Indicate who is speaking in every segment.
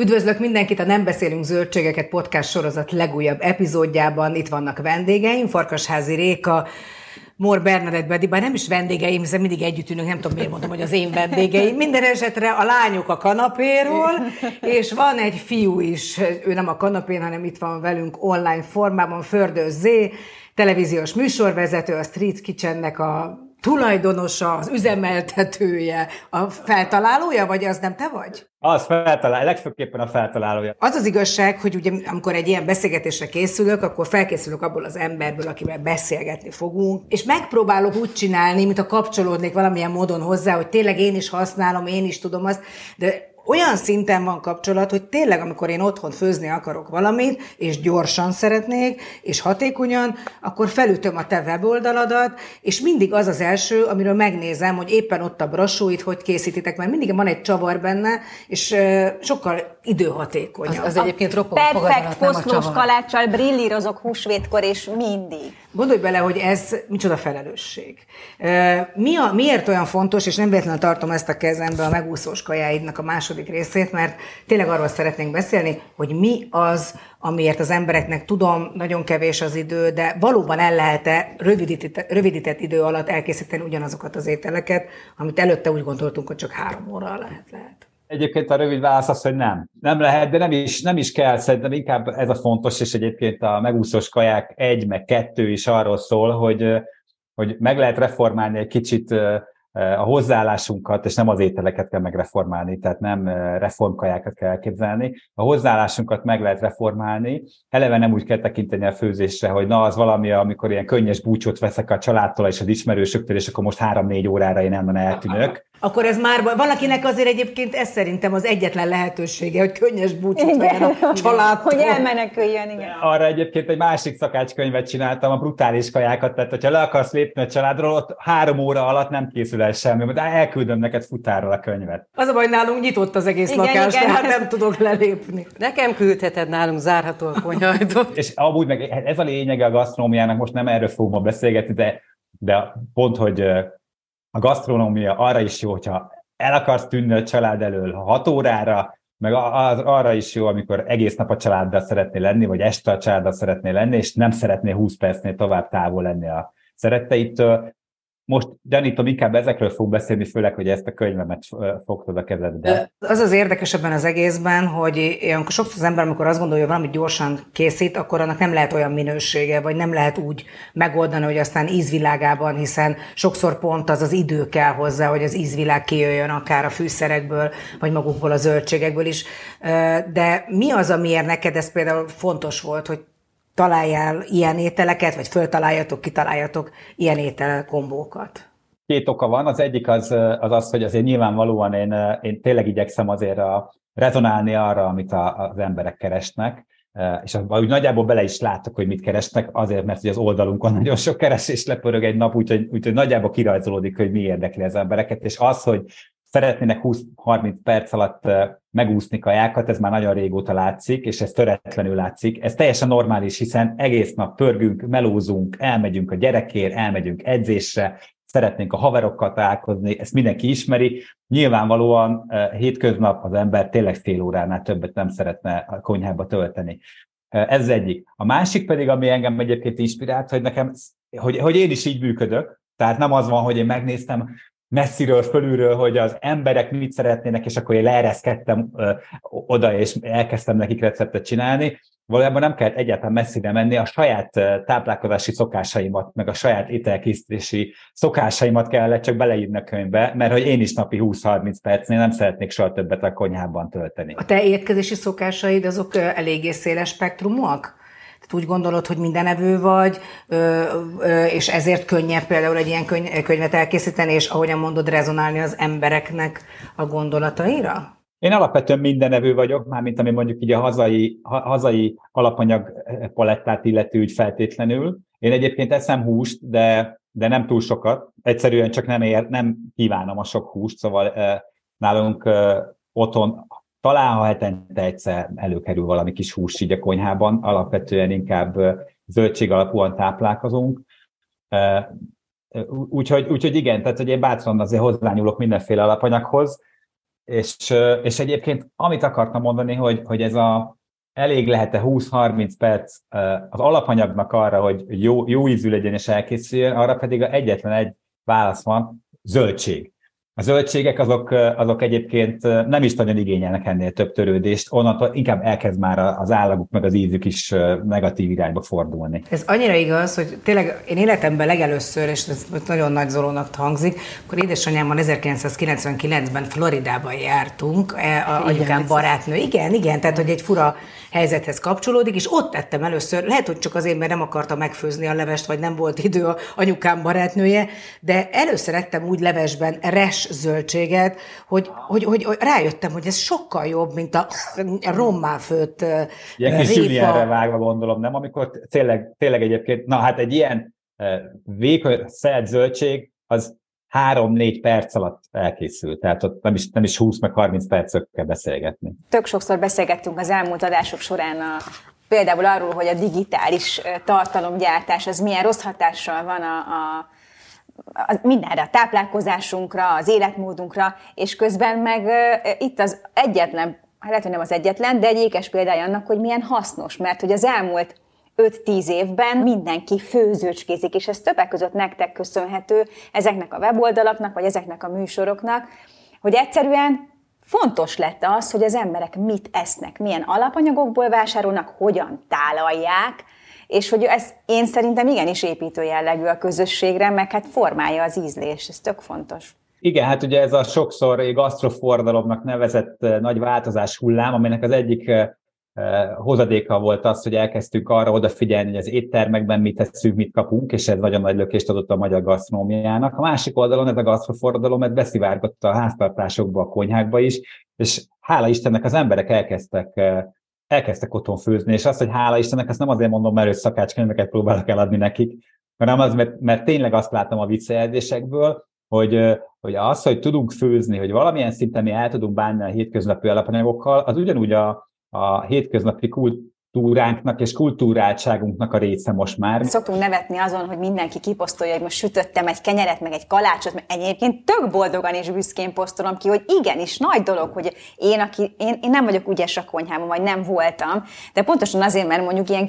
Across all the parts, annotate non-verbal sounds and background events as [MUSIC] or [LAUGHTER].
Speaker 1: Üdvözlök mindenkit a Nem beszélünk zöldségeket podcast sorozat legújabb epizódjában. Itt vannak vendégeim, Farkasházi Réka, Mor Bernadett Bedi, bár nem is vendégeim, hiszen mindig együtt ülünk, nem tudom miért mondom, hogy az én vendégeim. Minden esetre a lányok a kanapéról, és van egy fiú is, ő nem a kanapén, hanem itt van velünk online formában, Fördő Z, televíziós műsorvezető, a Street Kitchennek a tulajdonosa, az üzemeltetője, a feltalálója, vagy az nem te vagy?
Speaker 2: Az feltalál, legfőképpen a feltalálója.
Speaker 1: Az az igazság, hogy ugye amikor egy ilyen beszélgetésre készülök, akkor felkészülök abból az emberből, akivel beszélgetni fogunk, és megpróbálok úgy csinálni, mint a kapcsolódnék valamilyen módon hozzá, hogy tényleg én is használom, én is tudom azt, de olyan szinten van kapcsolat, hogy tényleg, amikor én otthon főzni akarok valamit, és gyorsan szeretnék, és hatékonyan, akkor felütöm a te weboldaladat, és mindig az az első, amiről megnézem, hogy éppen ott a brasóit hogy készítitek, mert mindig van egy csavar benne, és sokkal időhatékonyabb.
Speaker 3: Az, az egyébként ropog
Speaker 4: Perfekt foszlós kaláccsal brillírozok húsvétkor, és mindig.
Speaker 1: Gondolj bele, hogy ez micsoda felelősség. Mi a, miért olyan fontos, és nem véletlenül tartom ezt a kezembe a megúszós kajáidnak a második részét, mert tényleg arról szeretnénk beszélni, hogy mi az, amiért az embereknek tudom, nagyon kevés az idő, de valóban el lehet-e rövidített, rövidített idő alatt elkészíteni ugyanazokat az ételeket, amit előtte úgy gondoltunk, hogy csak három óra lehet lehet.
Speaker 2: Egyébként a rövid válasz az, hogy nem. Nem lehet, de nem is, nem is kell, szerintem inkább ez a fontos, és egyébként a megúszós kaják egy, meg kettő is arról szól, hogy, hogy meg lehet reformálni egy kicsit a hozzáállásunkat, és nem az ételeket kell megreformálni, tehát nem reformkajákat kell elképzelni. A hozzáállásunkat meg lehet reformálni, eleve nem úgy kell tekinteni a főzésre, hogy na, az valami, amikor ilyen könnyes búcsot veszek a családtól és az ismerősöktől, és akkor most három-négy órára én nem eltűnök.
Speaker 1: Akkor ez már valakinek azért egyébként ez szerintem az egyetlen lehetősége, hogy könnyes búcsút vegyen a családtól.
Speaker 4: Hogy elmeneküljön, igen.
Speaker 2: Arra egyébként egy másik szakácskönyvet csináltam, a brutális kajákat, tehát hogyha le akarsz lépni a családról, ott három óra alatt nem készül el semmi, de elküldöm neked futárral a könyvet.
Speaker 1: Az a baj, nálunk nyitott az egész igen, lakás, igen, tehát nem tudok lelépni.
Speaker 3: Nekem küldheted nálunk zárható a konyhajtot. [LAUGHS]
Speaker 2: És amúgy meg ez a lényege a gasztronómiának, most nem erről fogom ma beszélgetni, de, de pont, hogy a gasztronómia arra is jó, hogyha el akarsz tűnni a család elől 6 órára, meg az, arra is jó, amikor egész nap a családdal szeretné lenni, vagy este a családdal szeretné lenni, és nem szeretné 20 percnél tovább távol lenni a szeretteitől. Most gyanítom, inkább ezekről fog beszélni, főleg, hogy ezt a könyvemet fogtad a kezedbe.
Speaker 1: Az az érdekes ebben az egészben, hogy ilyenkor sokszor az ember, amikor azt gondolja, hogy valamit gyorsan készít, akkor annak nem lehet olyan minősége, vagy nem lehet úgy megoldani, hogy aztán ízvilágában, hiszen sokszor pont az az idő kell hozzá, hogy az ízvilág kijöjjön akár a fűszerekből, vagy magukból a zöldségekből is. De mi az, amiért neked ez például fontos volt, hogy találjál ilyen ételeket, vagy föltaláljatok, kitaláljatok ilyen ételkombókat?
Speaker 2: Két oka van. Az egyik az az, az hogy azért nyilvánvalóan én, én tényleg igyekszem azért a, rezonálni arra, amit a, az emberek keresnek, és úgy nagyjából bele is látok, hogy mit keresnek, azért, mert az oldalunkon [LAUGHS] nagyon sok keresés lepörög egy nap, úgyhogy, úgyhogy nagyjából kirajzolódik, hogy mi érdekli az embereket, és az, hogy szeretnének 20-30 perc alatt megúszni kajákat, ez már nagyon régóta látszik, és ez töretlenül látszik. Ez teljesen normális, hiszen egész nap pörgünk, melózunk, elmegyünk a gyerekért, elmegyünk edzésre, szeretnénk a haverokkal találkozni, ezt mindenki ismeri. Nyilvánvalóan hétköznap az ember tényleg fél óránál többet nem szeretne a konyhába tölteni. Ez egyik. A másik pedig, ami engem egyébként inspirált, hogy nekem, hogy, hogy én is így működök, tehát nem az van, hogy én megnéztem messziről, fölülről, hogy az emberek mit szeretnének, és akkor én leereszkedtem oda, és elkezdtem nekik receptet csinálni. Valójában nem kellett egyáltalán messzire menni, a saját táplálkozási szokásaimat, meg a saját ételkészítési szokásaimat kellett csak beleírni a könyvbe, mert hogy én is napi 20-30 percnél nem szeretnék soha többet a konyhában tölteni.
Speaker 1: A te étkezési szokásaid azok eléggé széles spektrumúak? Úgy gondolod, hogy mindenevő vagy, és ezért könnyebb például egy ilyen könyvet elkészíteni, és ahogyan mondod, rezonálni az embereknek a gondolataira?
Speaker 2: Én alapvetően mindenevő vagyok, mármint ami mondjuk így a hazai, hazai alapanyag palettát illeti úgy feltétlenül. Én egyébként eszem húst, de, de nem túl sokat. Egyszerűen csak nem, ér, nem kívánom a sok húst, szóval nálunk otthon talán ha hetente egyszer előkerül valami kis hús így a konyhában, alapvetően inkább zöldség alapúan táplálkozunk. Úgyhogy, úgyhogy igen, tehát hogy én bátran azért hozzányúlok mindenféle alapanyaghoz, és, és egyébként amit akartam mondani, hogy, hogy ez a elég lehet-e 20-30 perc az alapanyagnak arra, hogy jó, jó ízű legyen és elkészüljön, arra pedig egyetlen egy válasz van, zöldség. A zöldségek azok, azok egyébként nem is nagyon igényelnek ennél több törődést, onnantól inkább elkezd már az állaguk meg az ízük is negatív irányba fordulni.
Speaker 1: Ez annyira igaz, hogy tényleg én életemben legelőször, és ez nagyon nagy zolónak hangzik, akkor édesanyámmal 1999-ben Floridában jártunk, e, a anyukám barátnő. Igen, igen, tehát hogy egy fura helyzethez kapcsolódik, és ott tettem először, lehet, hogy csak azért, mert nem akarta megfőzni a levest, vagy nem volt idő a anyukám barátnője, de először ettem úgy levesben res zöldséget, hogy, hogy, hogy, hogy rájöttem, hogy ez sokkal jobb, mint a rommá főtt
Speaker 2: Ilyen kis Julienre vágva gondolom, nem? Amikor tényleg, tényleg egyébként, na hát egy ilyen vékony szelt zöldség, az három-négy perc alatt elkészül, tehát ott nem is, nem is 20 meg 30 percet beszélgetni.
Speaker 4: Tök sokszor beszélgettünk az elmúlt adások során a, például arról, hogy a digitális tartalomgyártás az milyen rossz hatással van a, a a, mindenre, a táplálkozásunkra, az életmódunkra, és közben meg uh, itt az egyetlen, hát lehet, hogy nem az egyetlen, de egy ékes példája annak, hogy milyen hasznos, mert hogy az elmúlt 5-10 évben mindenki főzőcskézik, és ez többek között nektek köszönhető, ezeknek a weboldalaknak, vagy ezeknek a műsoroknak, hogy egyszerűen fontos lett az, hogy az emberek mit esznek, milyen alapanyagokból vásárolnak, hogyan tálalják, és hogy ez én szerintem igenis építő jellegű a közösségre, meg hát formálja az ízlés, ez tök fontos.
Speaker 2: Igen, hát ugye ez a sokszor gasztrofordalomnak nevezett eh, nagy változás hullám, aminek az egyik eh, hozadéka volt az, hogy elkezdtünk arra odafigyelni, hogy az éttermekben mit teszünk, mit kapunk, és ez nagyon nagy lökést adott a magyar gasztronómiának. A másik oldalon ez a gasztroforradalom ez beszivárgott a háztartásokba, a konyhákba is, és hála Istennek az emberek elkezdtek elkezdtek otthon főzni, és azt, hogy hála Istennek, ezt nem azért mondom, mert szakácskönyveket próbálok eladni nekik, hanem az, mert, mert tényleg azt látom a visszajelzésekből, hogy, hogy az, hogy tudunk főzni, hogy valamilyen szinten mi el tudunk bánni a hétköznapi alapanyagokkal, az ugyanúgy a, a hétköznapi kult, kultúránknak és kultúráltságunknak a része most már.
Speaker 4: Szoktunk nevetni azon, hogy mindenki kiposztolja, hogy most sütöttem egy kenyeret, meg egy kalácsot, mert egyébként tök boldogan és büszkén posztolom ki, hogy igenis, nagy dolog, hogy én, aki, én, én nem vagyok ügyes a konyhában, vagy nem voltam, de pontosan azért, mert mondjuk ilyen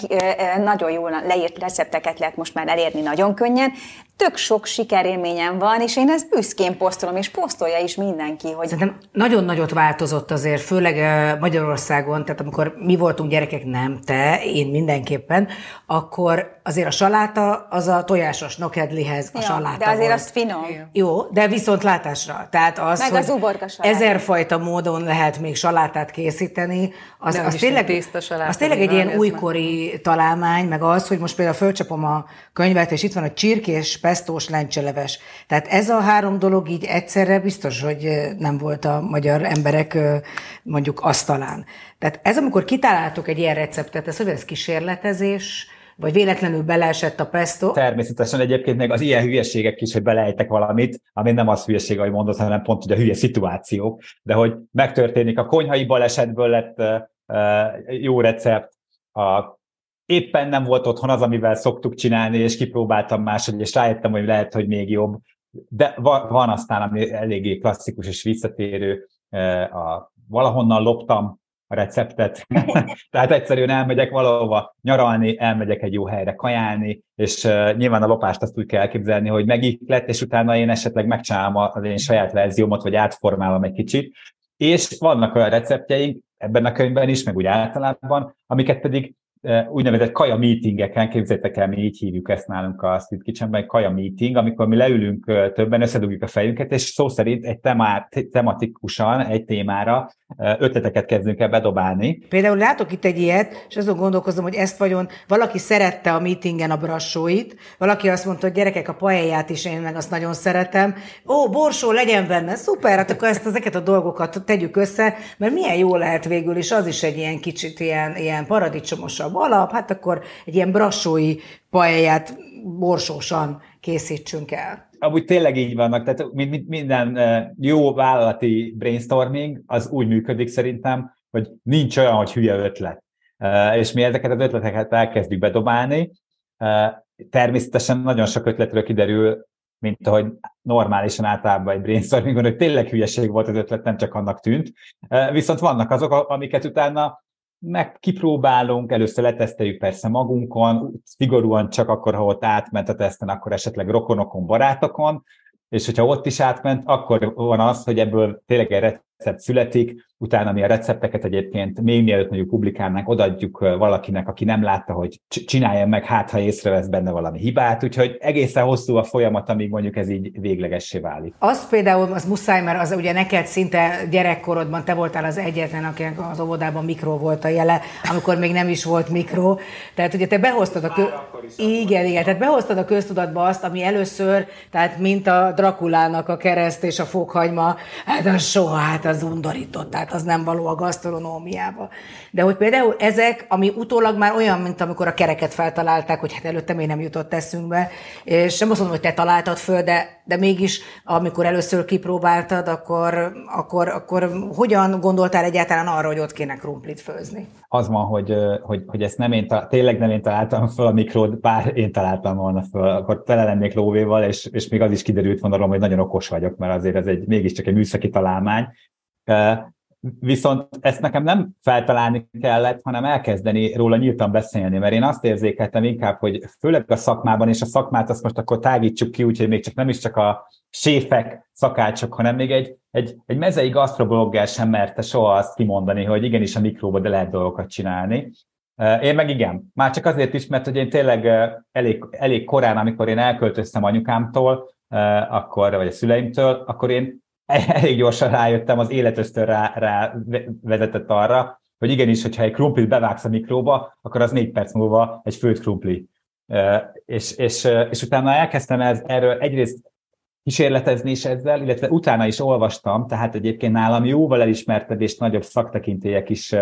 Speaker 4: nagyon jól leírt recepteket lehet most már elérni nagyon könnyen, tök sok sikerélményem van, és én ezt büszkén posztolom, és posztolja is mindenki. Hogy...
Speaker 1: Szerintem nagyon nagyot változott azért, főleg Magyarországon, tehát amikor mi voltunk gyerekek, nem te, én mindenképpen, akkor azért a saláta az a tojásos nokedlihez a ja, saláta
Speaker 4: De azért
Speaker 1: volt.
Speaker 4: az finom.
Speaker 1: Jó, de viszont látásra. Tehát az,
Speaker 4: Meg az uborka
Speaker 1: ezerfajta módon lehet még salátát készíteni, az, az, tényleg, az tényleg egy ilyen újkori találmány, meg az, hogy most például fölcsapom a könyvet, és itt van a csirkés pesztós lencseleves. Tehát ez a három dolog így egyszerre biztos, hogy nem volt a magyar emberek mondjuk asztalán. Tehát ez, amikor kitaláltuk egy ilyen receptet, ez hogy ez kísérletezés, vagy véletlenül beleesett a pesto?
Speaker 2: Természetesen egyébként még az ilyen hülyeségek is, hogy beleejtek valamit, ami nem az hülyeség, ahogy mondod, hanem pont hogy a hülye szituációk, de hogy megtörténik, a konyhai balesetből lett jó recept, a éppen nem volt otthon az, amivel szoktuk csinálni, és kipróbáltam máshogy, és rájöttem, hogy lehet, hogy még jobb. De van aztán, ami eléggé klasszikus és visszatérő, a, valahonnan loptam a receptet. [LAUGHS] Tehát egyszerűen elmegyek valahova nyaralni, elmegyek egy jó helyre kajálni, és uh, nyilván a lopást azt úgy kell elképzelni, hogy megiklet, és utána én esetleg megcsinálom az én saját verziómat, vagy átformálom egy kicsit. És vannak olyan receptjeink, ebben a könyvben is, meg úgy általában, amiket pedig úgynevezett kaja meetingeken, képzeljétek el, mi így hívjuk ezt nálunk a Street Kitchenben, kaja meeting, amikor mi leülünk többen, összedugjuk a fejünket, és szó szerint egy temát, tematikusan, egy témára ötleteket kezdünk el bedobálni.
Speaker 1: Például látok itt egy ilyet, és azon gondolkozom, hogy ezt vagyon valaki szerette a meetingen a brassóit, valaki azt mondta, hogy gyerekek, a paelját is én meg azt nagyon szeretem. Ó, borsó legyen benne, szuper, hát akkor ezt, ezeket a dolgokat tegyük össze, mert milyen jó lehet végül is, az is egy ilyen kicsit ilyen, ilyen paradicsomosabb alap, hát akkor egy ilyen brassói paelját borsósan készítsünk el
Speaker 2: amúgy tényleg így vannak, tehát minden jó vállalati brainstorming az úgy működik szerintem, hogy nincs olyan, hogy hülye ötlet. És mi ezeket az ötleteket elkezdjük bedobálni. Természetesen nagyon sok ötletről kiderül, mint ahogy normálisan általában egy brainstormingon, hogy tényleg hülyeség volt az ötlet, nem csak annak tűnt. Viszont vannak azok, amiket utána meg kipróbálunk, először leteszteljük persze magunkon, szigorúan csak akkor, ha ott átment a teszten, akkor esetleg rokonokon, barátokon, és hogyha ott is átment, akkor van az, hogy ebből tényleg egy recept születik, utána mi a recepteket egyébként még mielőtt mondjuk publikálnánk, odaadjuk valakinek, aki nem látta, hogy csinálja meg, hát ha észrevesz benne valami hibát, úgyhogy egészen hosszú a folyamat, amíg mondjuk ez így véglegessé válik.
Speaker 1: Az például, az muszáj, mert az ugye neked szinte gyerekkorodban te voltál az egyetlen, akinek az óvodában mikro volt a jele, amikor még nem is volt mikro. Tehát ugye te behoztad a kö... Igen, igen, tehát behoztad a köztudatba azt, ami először, tehát mint a Drakulának a kereszt és a fokhagyma, hát az soha, hát az undorított, tehát az nem való a gasztronómiába. De hogy például ezek, ami utólag már olyan, mint amikor a kereket feltalálták, hogy hát előtte még nem jutott eszünkbe, és nem azt mondom, hogy te találtad föl, de, de mégis, amikor először kipróbáltad, akkor, akkor, akkor hogyan gondoltál egyáltalán arra, hogy ott kéne krumplit főzni?
Speaker 2: Az van, hogy, hogy, hogy ezt nem én, tényleg nem én találtam föl a mikrót, bár én találtam volna föl, akkor tele lennék lóvéval, és, és még az is kiderült volna, hogy nagyon okos vagyok, mert azért ez egy mégiscsak egy műszaki találmány. Viszont ezt nekem nem feltalálni kellett, hanem elkezdeni róla nyíltan beszélni, mert én azt érzékeltem inkább, hogy főleg a szakmában, és a szakmát azt most akkor tágítsuk ki, úgyhogy még csak nem is csak a séfek, szakácsok, hanem még egy, egy, egy mezei gasztroblogger sem merte soha azt kimondani, hogy igenis a mikróba de lehet dolgokat csinálni. Én meg igen. Már csak azért is, mert hogy én tényleg elég, elég korán, amikor én elköltöztem anyukámtól, akkor, vagy a szüleimtől, akkor én [LAUGHS] elég gyorsan rájöttem, az életöztön rá, rá vezetett arra, hogy igenis, hogyha egy krumplit bevágsz a mikróba, akkor az négy perc múlva egy főtt krumpli. És, és, és utána elkezdtem ez, erről egyrészt kísérletezni is ezzel, illetve utána is olvastam, tehát egyébként nálam jóval elismertebb és nagyobb szaktekintélyek is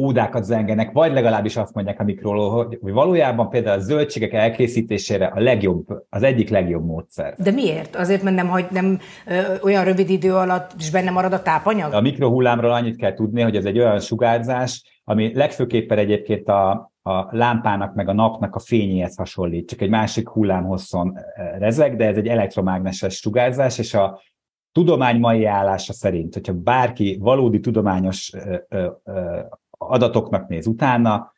Speaker 2: ódákat zengenek, vagy legalábbis azt mondják a mikróról, hogy valójában például a zöldségek elkészítésére a legjobb, az egyik legjobb módszer.
Speaker 1: De miért? Azért, mert nem, hogy nem ö, olyan rövid idő alatt is benne marad a tápanyag?
Speaker 2: A mikrohullámról annyit kell tudni, hogy ez egy olyan sugárzás, ami legfőképpen egyébként a, a lámpának meg a napnak a fényéhez hasonlít, csak egy másik hullámhosszon rezeg, de ez egy elektromágneses sugárzás, és a tudomány mai állása szerint, hogyha bárki valódi tudományos ö, ö, adatoknak néz utána,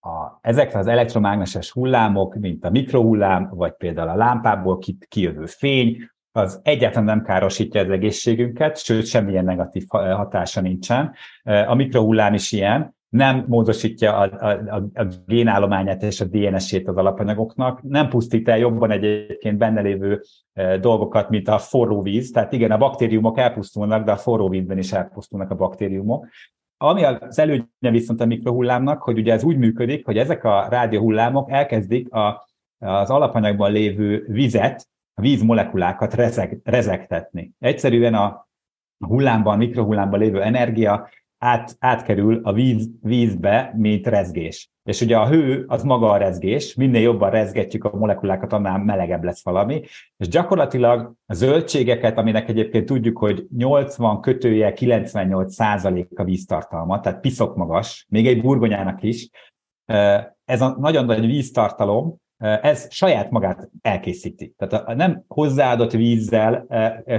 Speaker 2: a, ezek az elektromágneses hullámok, mint a mikrohullám, vagy például a lámpából kijövő fény, az egyáltalán nem károsítja az egészségünket, sőt, semmilyen negatív hatása nincsen. A mikrohullám is ilyen, nem módosítja a, a, a, a génállományát és a DNS-ét az alapanyagoknak, nem pusztít el jobban egyébként benne lévő dolgokat, mint a forró víz. Tehát igen, a baktériumok elpusztulnak, de a forró vízben is elpusztulnak a baktériumok. Ami az előnye viszont a mikrohullámnak, hogy ugye ez úgy működik, hogy ezek a rádióhullámok elkezdik a, az alapanyagban lévő vizet, a vízmolekulákat rezeg, rezegtetni. Egyszerűen a hullámban, mikrohullámban lévő energia át, átkerül a víz, vízbe, mint rezgés. És ugye a hő az maga a rezgés, minél jobban rezgetjük a molekulákat, annál melegebb lesz valami, és gyakorlatilag a zöldségeket, aminek egyébként tudjuk, hogy 80 kötője 98 százalék a víztartalma, tehát piszok magas, még egy burgonyának is, ez a nagyon nagy víztartalom, ez saját magát elkészíti. Tehát a nem hozzáadott vízzel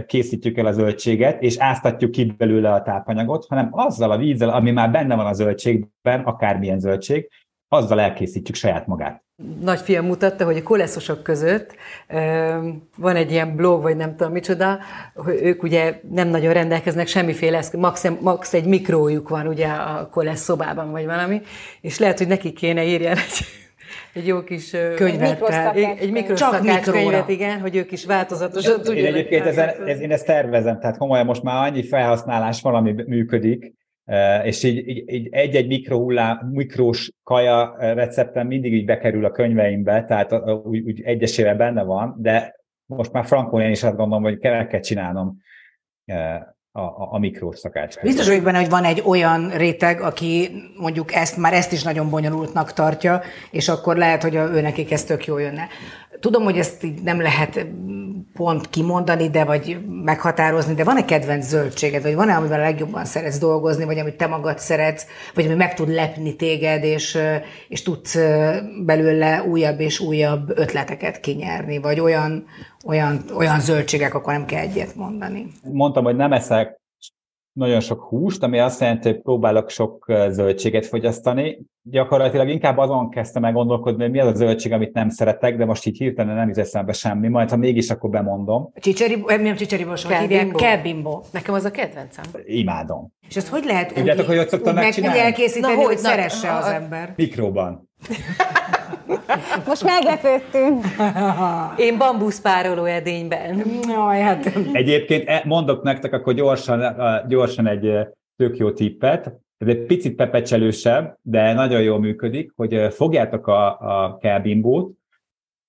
Speaker 2: készítjük el a zöldséget, és áztatjuk ki belőle a tápanyagot, hanem azzal a vízzel, ami már benne van a zöldségben, akármilyen zöldség, azzal elkészítjük saját magát.
Speaker 3: Nagyfiam mutatta, hogy a koleszosok között van egy ilyen blog, vagy nem tudom micsoda, hogy ők ugye nem nagyon rendelkeznek semmiféle max, max egy mikrójuk van ugye a kolesz szobában, vagy valami, és lehet, hogy neki kéne írjál egy egy jó kis
Speaker 1: könyvet.
Speaker 3: Egy, egy mikroszakács könyvet, igen, hogy ők is változatosan tudjanak.
Speaker 2: Én egyébként ezen, ez, én ezt tervezem, tehát komolyan most már annyi felhasználás valami működik, és így, így, így egy-egy mikrohullám, mikrós kaja receptem mindig így bekerül a könyveimbe, tehát úgy, úgy egyesével benne van, de most már frankon én is azt gondolom, hogy kell, kell csinálnom a, a, a mikrós.
Speaker 1: Biztos vagyok benne, hogy van egy olyan réteg, aki mondjuk ezt már ezt is nagyon bonyolultnak tartja, és akkor lehet, hogy a, ő nekik ez tök jó jönne. Tudom, hogy ezt így nem lehet pont kimondani, de vagy meghatározni, de van-e kedvenc zöldséged, vagy van-e, amivel a legjobban szeretsz dolgozni, vagy amit te magad szeretsz, vagy ami meg tud lepni téged, és, és tudsz belőle újabb és újabb ötleteket kinyerni, vagy olyan, olyan, olyan zöldségek, akkor nem kell egyet mondani.
Speaker 2: Mondtam, hogy nem eszek nagyon sok húst, ami azt jelenti, hogy próbálok sok zöldséget fogyasztani. Gyakorlatilag inkább azon kezdtem el gondolkodni, hogy mi az a zöldség, amit nem szeretek, de most így hirtelen nem jut eszembe semmi, majd ha mégis, akkor bemondom.
Speaker 1: Csicseri, nem csicseri most, hogy hívják? Kelbimbo.
Speaker 3: Nekem az a kedvencem.
Speaker 2: Imádom.
Speaker 1: És ezt hogy lehet
Speaker 2: Tudjátok, hogy hogy szoktam
Speaker 1: úgy,
Speaker 2: megcsinálni?
Speaker 1: Úgy elkészíteni, na, hogy, hogy szeresse na, az ember?
Speaker 2: Mikróban. [LAUGHS]
Speaker 4: Most meglepődtünk.
Speaker 3: Én bambuszpároló edényben.
Speaker 1: Jaj, hát.
Speaker 2: Egyébként e- mondok nektek akkor gyorsan, gyorsan egy tök jó tippet. Ez egy picit pepecselősebb, de nagyon jól működik, hogy fogjátok a, a kelbimbót,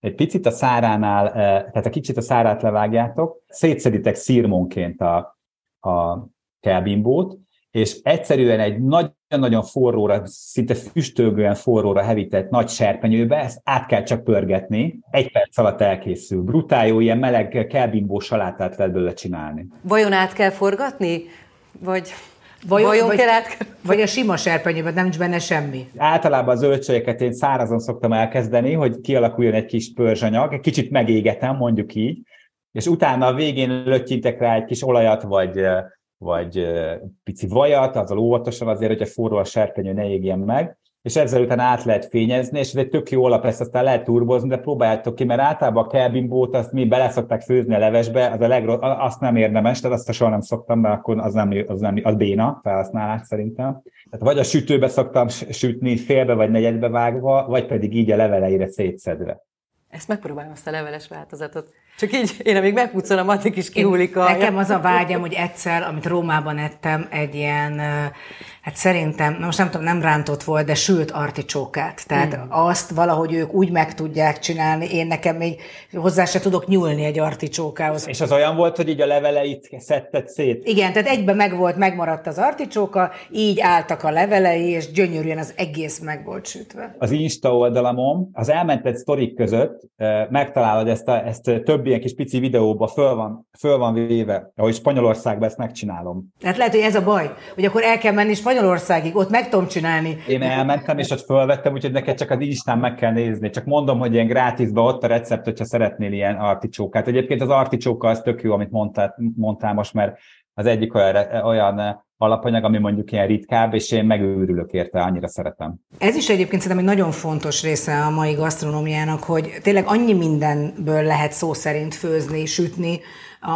Speaker 2: egy picit a száránál, tehát a kicsit a szárát levágjátok, szétszeditek szírmonként a, a kelbimbót, és egyszerűen egy nagyon-nagyon forróra, szinte füstölgően forróra hevített nagy serpenyőbe, ezt át kell csak pörgetni, egy perc alatt elkészül. Brutál jó, ilyen meleg kelbimbó salátát lehet belőle csinálni.
Speaker 3: Vajon át kell forgatni? Vagy
Speaker 1: Vajon, Vajon vagy, kell át... vagy a sima serpenyőben nem nincs benne semmi?
Speaker 2: Általában a zöldségeket én szárazon szoktam elkezdeni, hogy kialakuljon egy kis pörzsanyag, egy kicsit megégetem, mondjuk így, és utána a végén lötyintek rá egy kis olajat, vagy vagy pici vajat, azzal óvatosan azért, hogy a forró a serpenyő ne égjen meg, és ezzel után át lehet fényezni, és ez egy tök jó alap, ezt aztán lehet turbozni, de próbáljátok ki, mert általában a kelbimbót azt mi bele szokták főzni a levesbe, az a legrossz, azt nem érdemes, tehát azt soha nem szoktam, mert akkor az nem, az nem az béna felhasználás szerintem. Tehát vagy a sütőbe szoktam sütni félbe vagy negyedbe vágva, vagy pedig így a leveleire szétszedve.
Speaker 3: Ezt megpróbálom, azt a leveles változatot. Csak így, én amíg megpucolom, addig is kihullik a...
Speaker 1: Nekem az a vágyam, hogy egyszer, amit Rómában ettem, egy ilyen hát szerintem, most nem tudom, nem rántott volt, de sült articsókát. Tehát hmm. azt valahogy ők úgy meg tudják csinálni, én nekem még hozzá se tudok nyúlni egy articsókához.
Speaker 2: És az olyan volt, hogy így a leveleit szedted szét?
Speaker 1: Igen, tehát egyben meg volt, megmaradt az articsóka, így álltak a levelei, és gyönyörűen az egész meg volt sütve.
Speaker 2: Az Insta oldalamon, az elmentett sztorik között megtalálod ezt, a, ezt több ilyen kis pici videóba, föl van, föl van véve, ahogy Spanyolországban ezt megcsinálom.
Speaker 1: Hát lehet, hogy ez a baj, hogy akkor el kell menni Spanyolországig, ott meg tudom csinálni.
Speaker 2: Én elmentem, és ott fölvettem, úgyhogy neked csak az Instán meg kell nézni. Csak mondom, hogy ilyen grátisba ott a recept, hogyha szeretnél ilyen articsókát. Egyébként az articsóka az tök jó, amit mondtál, mondtál most, mert az egyik olyan, olyan alapanyag, ami mondjuk ilyen ritkább, és én megőrülök érte, annyira szeretem.
Speaker 1: Ez is egyébként szerintem egy nagyon fontos része a mai gasztronómiának, hogy tényleg annyi mindenből lehet szó szerint főzni, sütni,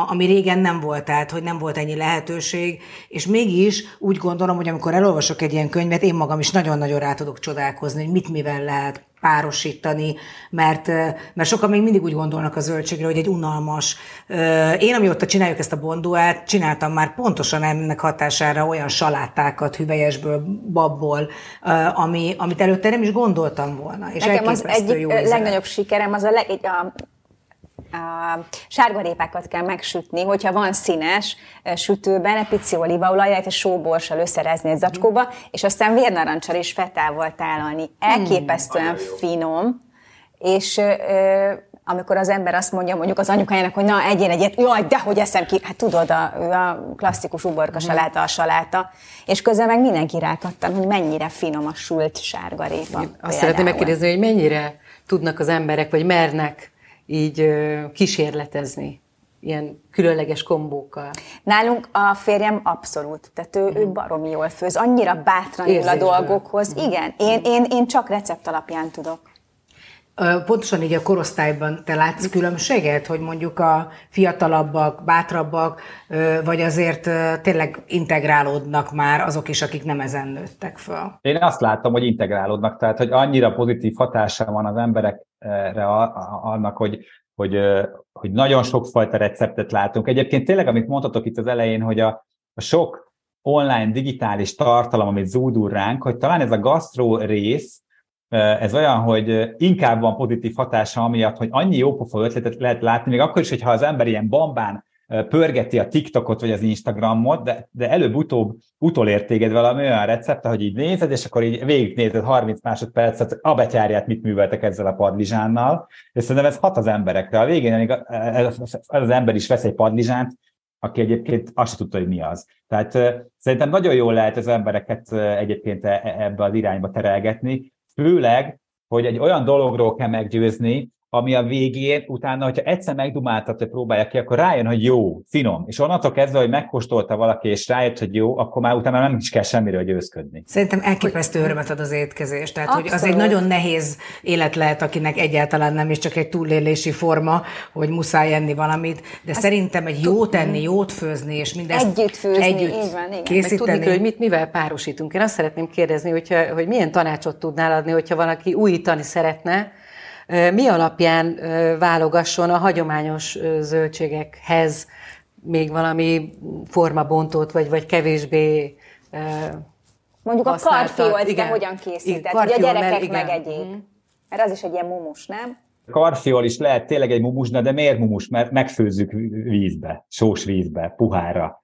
Speaker 1: ami régen nem volt, tehát hogy nem volt ennyi lehetőség, és mégis úgy gondolom, hogy amikor elolvasok egy ilyen könyvet, én magam is nagyon-nagyon rá tudok csodálkozni, hogy mit mivel lehet párosítani, mert, mert sokan még mindig úgy gondolnak a zöldségre, hogy egy unalmas. Én, amióta csináljuk ezt a bonduát, csináltam már pontosan ennek hatására olyan salátákat hüvelyesből, babból, ami, amit előtte nem is gondoltam volna. És
Speaker 4: Nekem az egyik legnagyobb sikerem az a, leg, a a sárgarépákat kell megsütni, hogyha van színes sütőben, egy pici olívaolajat és sóborssal összerezni egy zacskóba, és aztán vérnarancsal és fetával tálalni. Elképesztően hmm, finom, és amikor az ember azt mondja mondjuk az anyukájának, hogy na, egyén egyet, jaj, de hogy eszem ki, hát tudod, a, a klasszikus uborka saláta, a saláta, és közben meg mindenki rákattan, hogy mennyire finom a sült sárgarépa.
Speaker 3: Azt szeretném megkérdezni, hogy mennyire tudnak az emberek, vagy mernek így kísérletezni ilyen különleges kombókkal.
Speaker 4: Nálunk a férjem abszolút, tehát ő, mm. ő baromi jól főz, annyira bátran ül a dolgokhoz. Mm. Igen, én, én, én csak recept alapján tudok.
Speaker 1: Pontosan így a korosztályban te látsz különbséget, hogy mondjuk a fiatalabbak, bátrabbak, vagy azért tényleg integrálódnak már azok is, akik nem ezen nőttek föl?
Speaker 2: Én azt látom, hogy integrálódnak, tehát hogy annyira pozitív hatása van az emberekre annak, hogy, hogy, hogy nagyon sokfajta receptet látunk. Egyébként tényleg, amit mondhatok itt az elején, hogy a, a sok online digitális tartalom, amit zúdul ránk, hogy talán ez a gasztró rész, ez olyan, hogy inkább van pozitív hatása amiatt, hogy annyi jópofa ötletet lehet látni, még akkor is, hogyha az ember ilyen bambán pörgeti a TikTokot vagy az Instagramot, de, de előbb-utóbb utolér téged valami olyan recept, hogy így nézed, és akkor így végignézed 30 másodpercet, a betyárját mit műveltek ezzel a padlizsánnal, és szerintem ez hat az emberekre. A végén ez az ember is vesz egy padlizsánt, aki egyébként azt tudta, hogy mi az. Tehát szerintem nagyon jól lehet az embereket egyébként e, e, ebbe az irányba terelgetni, főleg, hogy egy olyan dologról kell meggyőzni, ami a végén, utána, hogyha egyszer megdumáltat, hogy próbálja ki, akkor rájön, hogy jó, finom. És onnantól kezdve, hogy megkóstolta valaki, és rájött, hogy jó, akkor már utána nem is kell semmiről győzködni.
Speaker 1: Szerintem elképesztő örömet ad az étkezés. Tehát, Abszolút. hogy az egy nagyon nehéz élet lehet, akinek egyáltalán nem is csak egy túlélési forma, hogy muszáj enni valamit, de Ezt szerintem egy jót enni, jót főzni, és mindezt
Speaker 4: együtt főzni, együtt így van, igen.
Speaker 3: készíteni. Meg tudni, hogy mit, mivel párosítunk. Én azt szeretném kérdezni, hogyha, hogy milyen tanácsot tudnál adni, hogyha valaki újítani szeretne, mi alapján válogasson a hagyományos zöldségekhez még valami formabontót, vagy, vagy kevésbé
Speaker 4: Mondjuk a karfiolt, de hogyan készített, hogy a gyerekek igen. megegyék. Mm. Mert az is egy ilyen mumus, nem?
Speaker 2: Karfiol is lehet tényleg egy mumusna, de miért mumus? Mert megfőzzük vízbe, sós vízbe, puhára.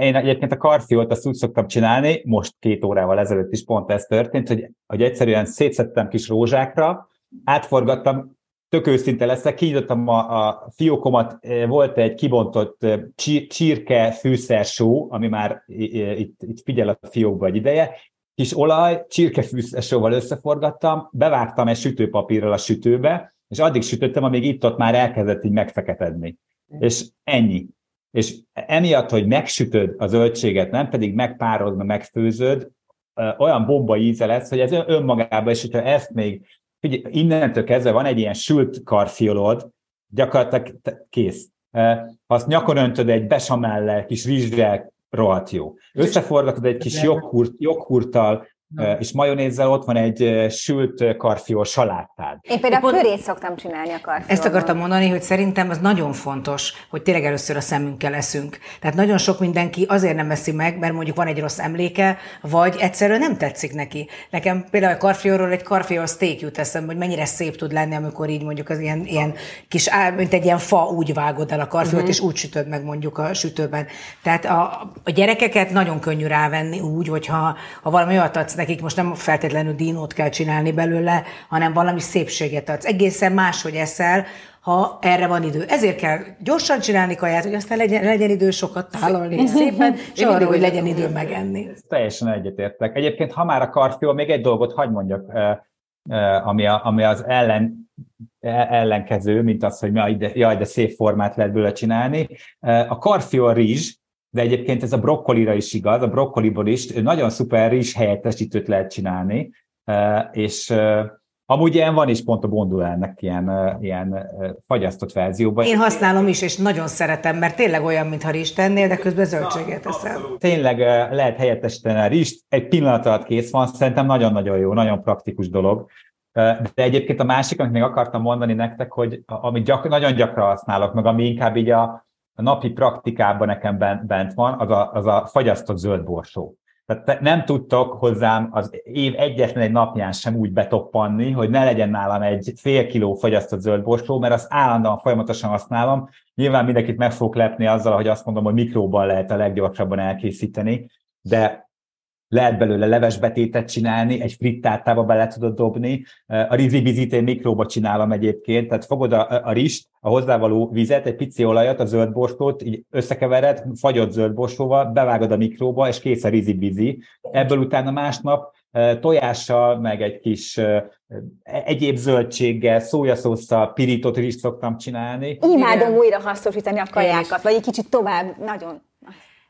Speaker 2: Én egyébként a karfiolt azt úgy szoktam csinálni, most két órával ezelőtt is pont ez történt, hogy, hogy egyszerűen szétszettem kis rózsákra, átforgattam, tök őszinte leszek, kinyitottam a, a fiókomat, e, volt egy kibontott e, csirke fűszersó, ami már itt, itt figyel a fiókba egy ideje, kis olaj, csirkefűszersóval összeforgattam, bevágtam egy sütőpapírral a sütőbe, és addig sütöttem, amíg itt-ott már elkezdett így megfeketedni. És ennyi. És emiatt, hogy megsütöd a zöldséget, nem pedig megpárolod, megfőzöd, olyan bomba íze lesz, hogy ez önmagában, és hogyha ezt még figyelj, innentől kezdve van egy ilyen sült karfiolod, gyakorlatilag kész. Ha azt nyakon öntöd egy besamellel, kis rizsrel, rohadt jó. Összeforgatod egy kis joghurt, joghurttal, és majonézzel ott van egy sült karfiol salátád.
Speaker 4: Én például Én pörét szoktam csinálni a karfiolban.
Speaker 1: Ezt akartam mondani, hogy szerintem az nagyon fontos, hogy tényleg először a szemünkkel leszünk. Tehát nagyon sok mindenki azért nem eszi meg, mert mondjuk van egy rossz emléke, vagy egyszerűen nem tetszik neki. Nekem például a karfiolról egy karfiol steak jut eszembe, hogy mennyire szép tud lenni, amikor így mondjuk az ilyen, ilyen kis, mint egy ilyen fa úgy vágod el a karfiolt, uh-huh. és úgy sütöd meg mondjuk a sütőben. Tehát a, a gyerekeket nagyon könnyű rávenni úgy, hogyha ha valami olyat adsz nekik most nem feltétlenül dinót kell csinálni belőle, hanem valami szépséget adsz. Egészen máshogy eszel, ha erre van idő. Ezért kell gyorsan csinálni kaját, hogy aztán legyen, legyen idő sokat tálalni szépen, [LAUGHS] és arra, hogy legyen idő megenni.
Speaker 2: Teljesen egyetértek. Egyébként, ha már a karfiol, még egy dolgot hagy mondjak, ami, a, ami az ellen, e, ellenkező, mint az, hogy jaj, de szép formát lehet belőle csinálni. A karfiol rizs, de egyébként ez a brokkolira is igaz, a brokkoliból is nagyon szuper rizs helyettesítőt lehet csinálni, és Amúgy ilyen van is pont a Bondulánnak ilyen, ilyen fagyasztott verzióban.
Speaker 1: Én használom is, és nagyon szeretem, mert tényleg olyan, mintha rizs tennél, de közben zöldséget eszem.
Speaker 2: Tényleg lehet helyettesíteni a rizst, egy pillanat alatt kész van, szerintem nagyon-nagyon jó, nagyon praktikus dolog. De egyébként a másik, amit még akartam mondani nektek, hogy amit gyak, nagyon gyakran használok, meg ami inkább így a, a napi praktikában nekem bent van, az a, az a fagyasztott zöld borsó. Tehát nem tudtok hozzám az év egyetlen egy napján sem úgy betoppanni, hogy ne legyen nálam egy fél kiló fagyasztott zöld borsó, mert azt állandóan folyamatosan használom. Nyilván mindenkit meg fogok lepni azzal, hogy azt mondom, hogy mikróban lehet a leggyorsabban elkészíteni, de lehet belőle levesbetétet csinálni, egy frittátába bele tudod dobni. A rizibizit én mikróba csinálom egyébként, tehát fogod a, a rist, a hozzávaló vizet, egy pici olajat, a zöld borsót, így összekevered, fagyott zöld borsóval, bevágod a mikróba, és kész a rizibizi. Ebből utána másnap tojással, meg egy kis egyéb zöldséggel, szójaszósszal, pirított rist szoktam csinálni.
Speaker 4: Imádom újra hasznosítani a kajákat, vagy egy kicsit tovább, nagyon.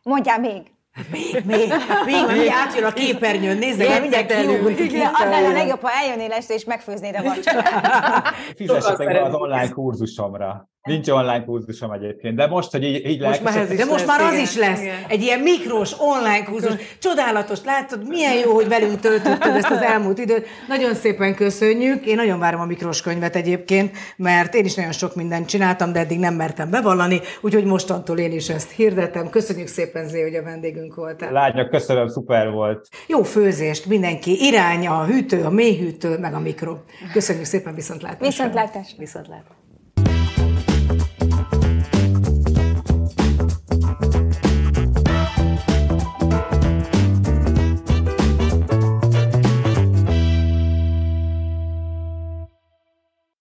Speaker 4: Mondjál még!
Speaker 1: Még, még, még, még átjön a képernyőn, nézd meg, mindjárt
Speaker 4: kiugrik. Az lenne a legjobb, ha eljönnél este és megfőznéd a vacsorát.
Speaker 2: Fizessetek be az online kurzusomra. Nincs online kurzusom egyébként, de most, hogy így, így
Speaker 1: most már De most már az is lesz. Igen. Egy ilyen mikros online kurzus. Csodálatos, látod, milyen jó, hogy velünk töltötted ezt az elmúlt időt. Nagyon szépen köszönjük. Én nagyon várom a mikros könyvet egyébként, mert én is nagyon sok mindent csináltam, de eddig nem mertem bevallani, úgyhogy mostantól én is ezt hirdetem. Köszönjük szépen, Zé, hogy a vendégünk voltál.
Speaker 2: Lányok, köszönöm, szuper volt.
Speaker 1: Jó főzést mindenki. Irány a hűtő, a mélyhűtő, meg a mikro. Köszönjük szépen, viszontlátásra.
Speaker 4: Viszontlátásra.
Speaker 1: Viszontlátásra.